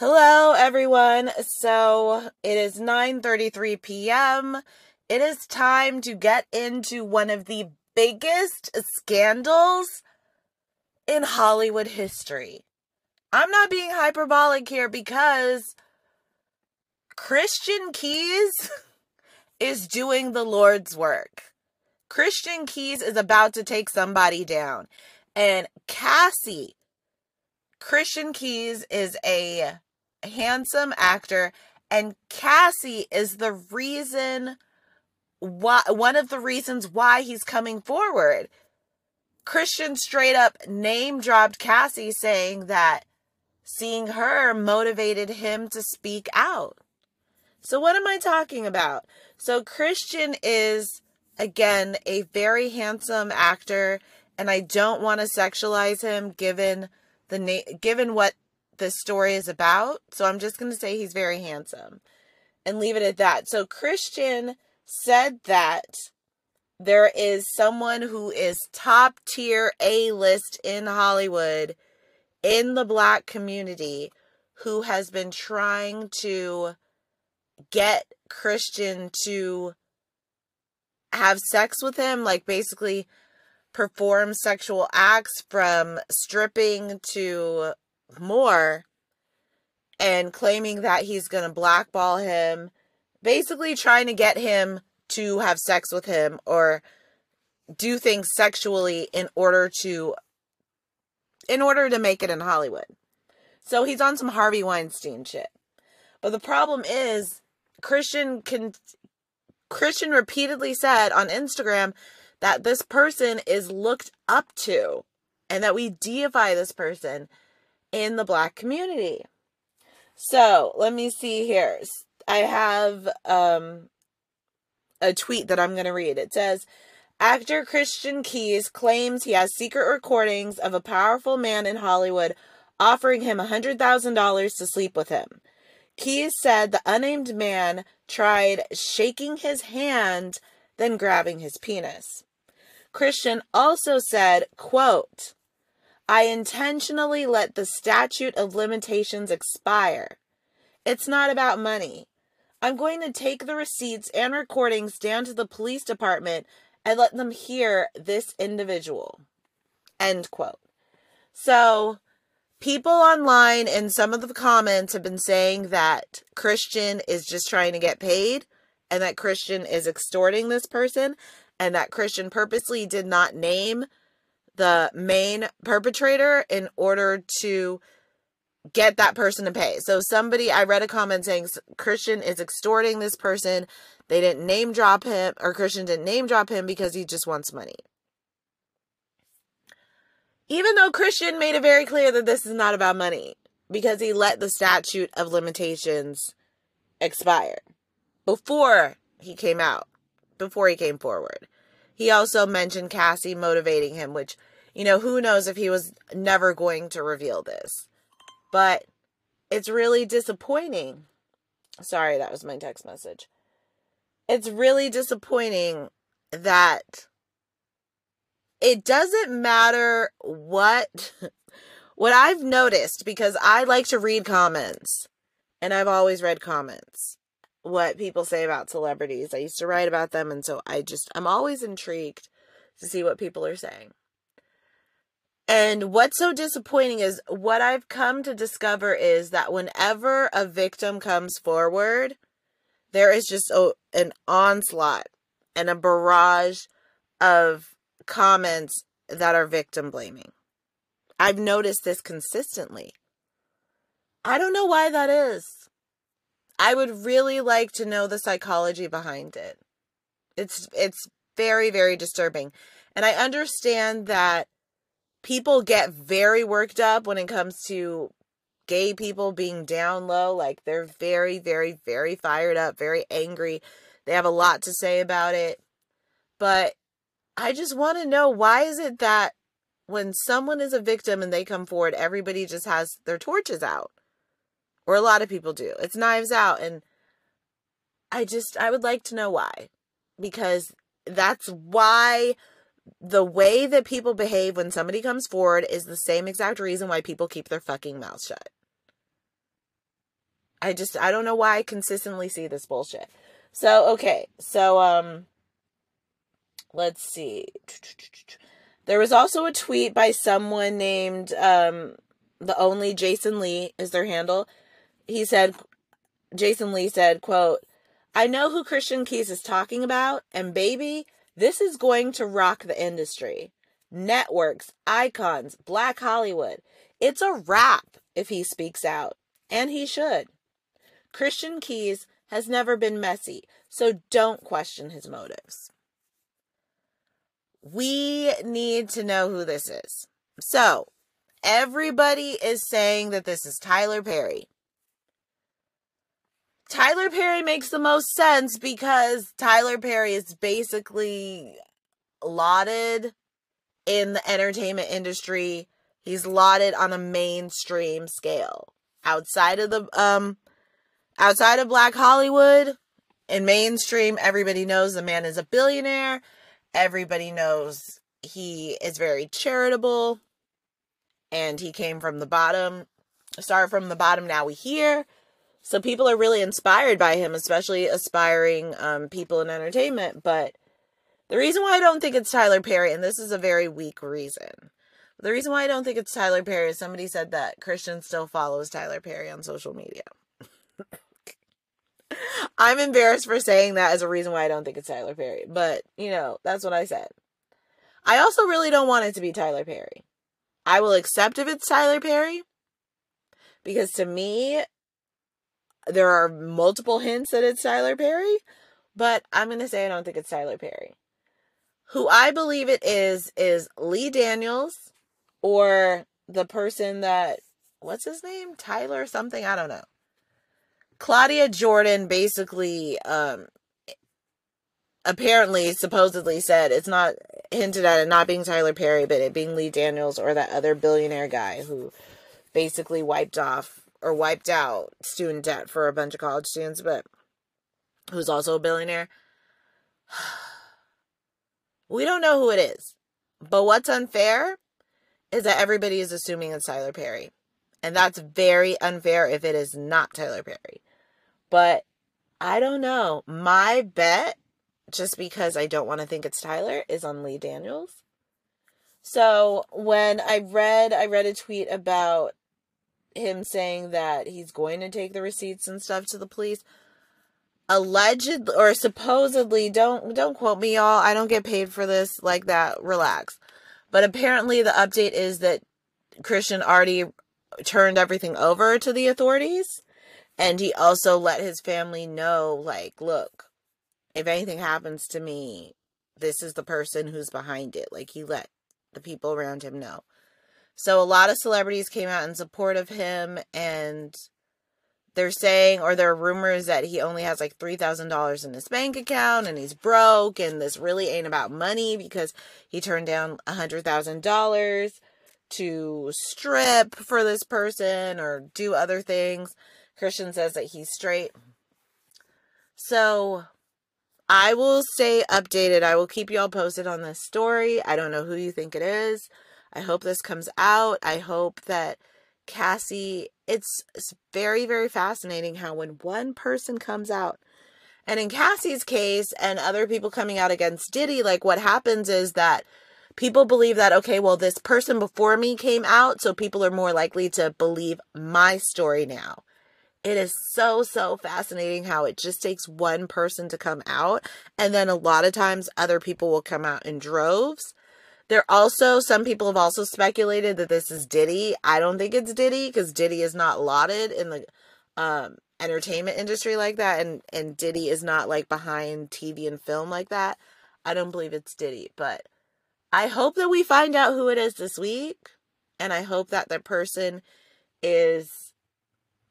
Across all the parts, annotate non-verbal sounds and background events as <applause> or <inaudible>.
Hello everyone. So, it is 9:33 p.m. It is time to get into one of the biggest scandals in Hollywood history. I'm not being hyperbolic here because Christian Keyes <laughs> is doing the Lord's work. Christian Keyes is about to take somebody down. And Cassie, Christian Keyes is a handsome actor, and Cassie is the reason why, one of the reasons why he's coming forward. Christian straight up name dropped Cassie, saying that seeing her motivated him to speak out. So, what am I talking about? So, Christian is, again, a very handsome actor, and I don't want to sexualize him given the na- given what this story is about. So, I'm just going to say he's very handsome and leave it at that. So, Christian said that there is someone who is top tier A list in Hollywood in the black community who has been trying to get Christian to have sex with him, like basically perform sexual acts from stripping to more, and claiming that he's going to blackball him, basically trying to get him to have sex with him or do things sexually in order to in order to make it in Hollywood. So he's on some Harvey Weinstein shit. But the problem is Christian can Christian repeatedly said on Instagram that this person is looked up to and that we deify this person in the black community. So, let me see here. I have um a tweet that I'm going to read. It says Actor Christian Keyes claims he has secret recordings of a powerful man in Hollywood offering him $100,000 to sleep with him. Keyes said the unnamed man tried shaking his hand, then grabbing his penis. Christian also said, quote, I intentionally let the statute of limitations expire. It's not about money. I'm going to take the receipts and recordings down to the police department and let them hear this individual. End quote. So, people online in some of the comments have been saying that Christian is just trying to get paid and that Christian is extorting this person and that Christian purposely did not name the main perpetrator in order to get that person to pay. So somebody I read a comment saying Christian is extorting this person. They didn't name drop him or Christian didn't name drop him because he just wants money. Even though Christian made it very clear that this is not about money because he let the statute of limitations expire before he came out, before he came forward. He also mentioned Cassie motivating him, which, you know, who knows if he was never going to reveal this. But it's really disappointing. Sorry, that was my text message. It's really disappointing that it doesn't matter what <laughs> what I've noticed because I like to read comments and I've always read comments what people say about celebrities. I used to write about them and so I just I'm always intrigued to see what people are saying. And what's so disappointing is what I've come to discover is that whenever a victim comes forward, there is just a, an onslaught and a barrage of comments that are victim blaming. I've noticed this consistently. I don't know why that is. I would really like to know the psychology behind it. It's it's very very disturbing. And I understand that people get very worked up when it comes to gay people being down low. Like they're very, very, very fired up, very angry. They have a lot to say about it. But I just want to know why is it that when someone is a victim and they come forward, everybody just has their torches out? Or a lot of people do. It's knives out. And I just, I would like to know why. Because that's why the way that people behave when somebody comes forward is the same exact reason why people keep their fucking mouths shut. I just I don't know why I consistently see this bullshit. So okay, so um let's see. There was also a tweet by someone named um the only Jason Lee is their handle. He said Jason Lee said, quote, I know who Christian Keyes is talking about, and baby, this is going to rock the industry. Networks, icons, Black Hollywood. It's a wrap if he speaks out, and he should. Christian Keyes has never been messy, so don't question his motives. We need to know who this is. So, everybody is saying that this is Tyler Perry. Tyler Perry makes the most sense because Tyler Perry is basically lauded in the entertainment industry. He's lauded on a mainstream scale. Outside of the um outside of Black Hollywood in mainstream, everybody knows the man is a billionaire. Everybody knows he is very charitable and he came from the bottom. Start from the bottom, now we hear. So people are really inspired by him, especially aspiring um, people in entertainment. But the reason why I don't think it's Tyler Perry, and this is a very weak reason, the reason why I don't think it's Tyler Perry is somebody said that Christian still follows Tyler Perry on social media. <laughs> I'm embarrassed for saying that as a reason why I don't think it's Tyler Perry, but you know, that's what I said. I also really don't want it to be Tyler Perry. I will accept if it's Tyler Perry because to me, there are multiple hints that it's Tyler Perry, but I'm going to say I don't think it's Tyler Perry. Who I believe it is, is Lee Daniels or the person that, what's his name? Tyler something? I don't know. Claudia Jordan basically, um, apparently, supposedly said it's not hinted at it not being Tyler Perry, but it being Lee Daniels or that other billionaire guy who basically wiped off or wiped out student debt for a bunch of college students, but who's also a billionaire. <sighs> We don't know who it is. But what's unfair is that everybody is assuming it's Tyler Perry. And that's very unfair if it is not Tyler Perry. But I don't know. My bet, just because I don't want to think it's Tyler, is on Lee Daniels. So when I read I read a tweet about him saying that he's going to take the receipts and stuff to the police. Alleged or supposedly don't don't quote me y'all. I don't get paid for this. Like that. Relax. But apparently the update is that christian already turned everything over to the authorities. And he also let his family know like look if anything happens to me this is the person who's behind it. Like he let the people around him know so a lot of celebrities came out in support of him and they're saying or there are rumors that he only has like $3,000 in his bank account and he's broke and this really ain't about money because he turned down $100,000 to strip for this person or do other things. Christian says that he's straight. So I will stay updated. I will keep y'all posted on this story. I don't know who you think it is. I hope this comes out. I hope that Cassie, it's, it's very, very fascinating how when one person comes out, and in Cassie's case, and other people coming out against Diddy, like what happens is that people believe that, okay, well, this person before me came out, so people are more likely to believe my story now. It is so, so fascinating how it just takes one person to come out. And then a lot of times other people will come out in droves. There also, some people have also speculated that this is Diddy. I don't think it's Diddy because Diddy is not lauded in the um, entertainment industry like that. And, and Diddy is not like behind TV and film like that. I don't believe it's Diddy. But I hope that we find out who it is this week. And I hope that the person is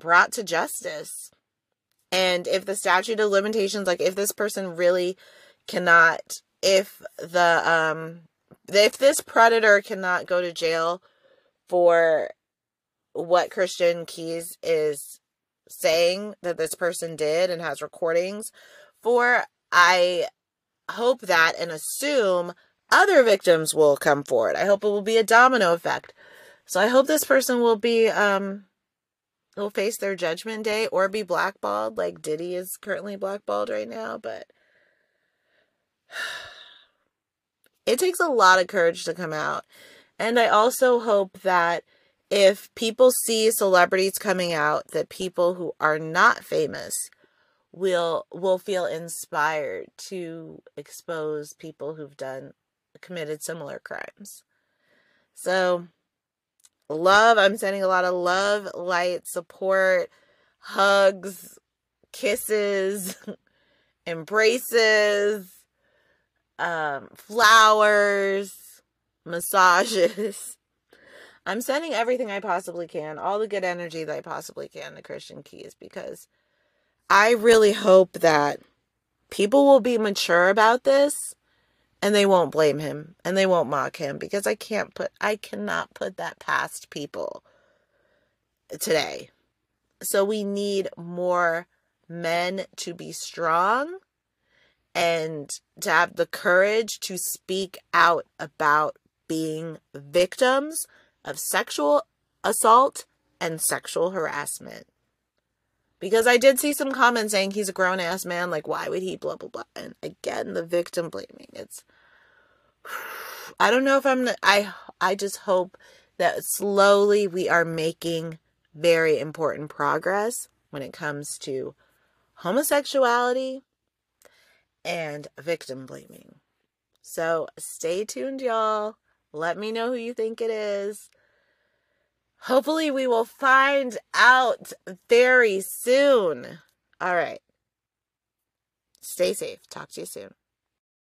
brought to justice. And if the statute of limitations, like if this person really cannot, if the um if this predator cannot go to jail for what Christian Keyes is saying that this person did and has recordings for, I hope that and assume other victims will come forward. I hope it will be a domino effect. So I hope this person will be um will face their judgment day or be blackballed like Diddy is currently blackballed right now, but <sighs> it takes a lot of courage to come out. And I also hope that if people see celebrities coming out that people who are not famous will will feel inspired to expose people who've done committed similar crimes. So love, I'm sending a lot of love, light, support, hugs, kisses, <laughs> embraces, um, flowers, massages. <laughs> I'm sending everything I possibly can, all the good energy that I possibly can to Christian Keyes because I really hope that people will be mature about this and they won't blame him and they won't mock him because I can't put I cannot put that past people today. So we need more men to be strong and to have the courage to speak out about being victims of sexual assault and sexual harassment. Because I did see some comments saying he's a grown ass man, like, why would he, blah, blah, blah. And again, the victim blaming. It's, <sighs> I don't know if I'm, I, I just hope that slowly we are making very important progress when it comes to homosexuality and victim blaming. So stay tuned, y'all. Let me know who you think it is. Hopefully, we will find out very soon. All right. Stay safe. Talk to you soon.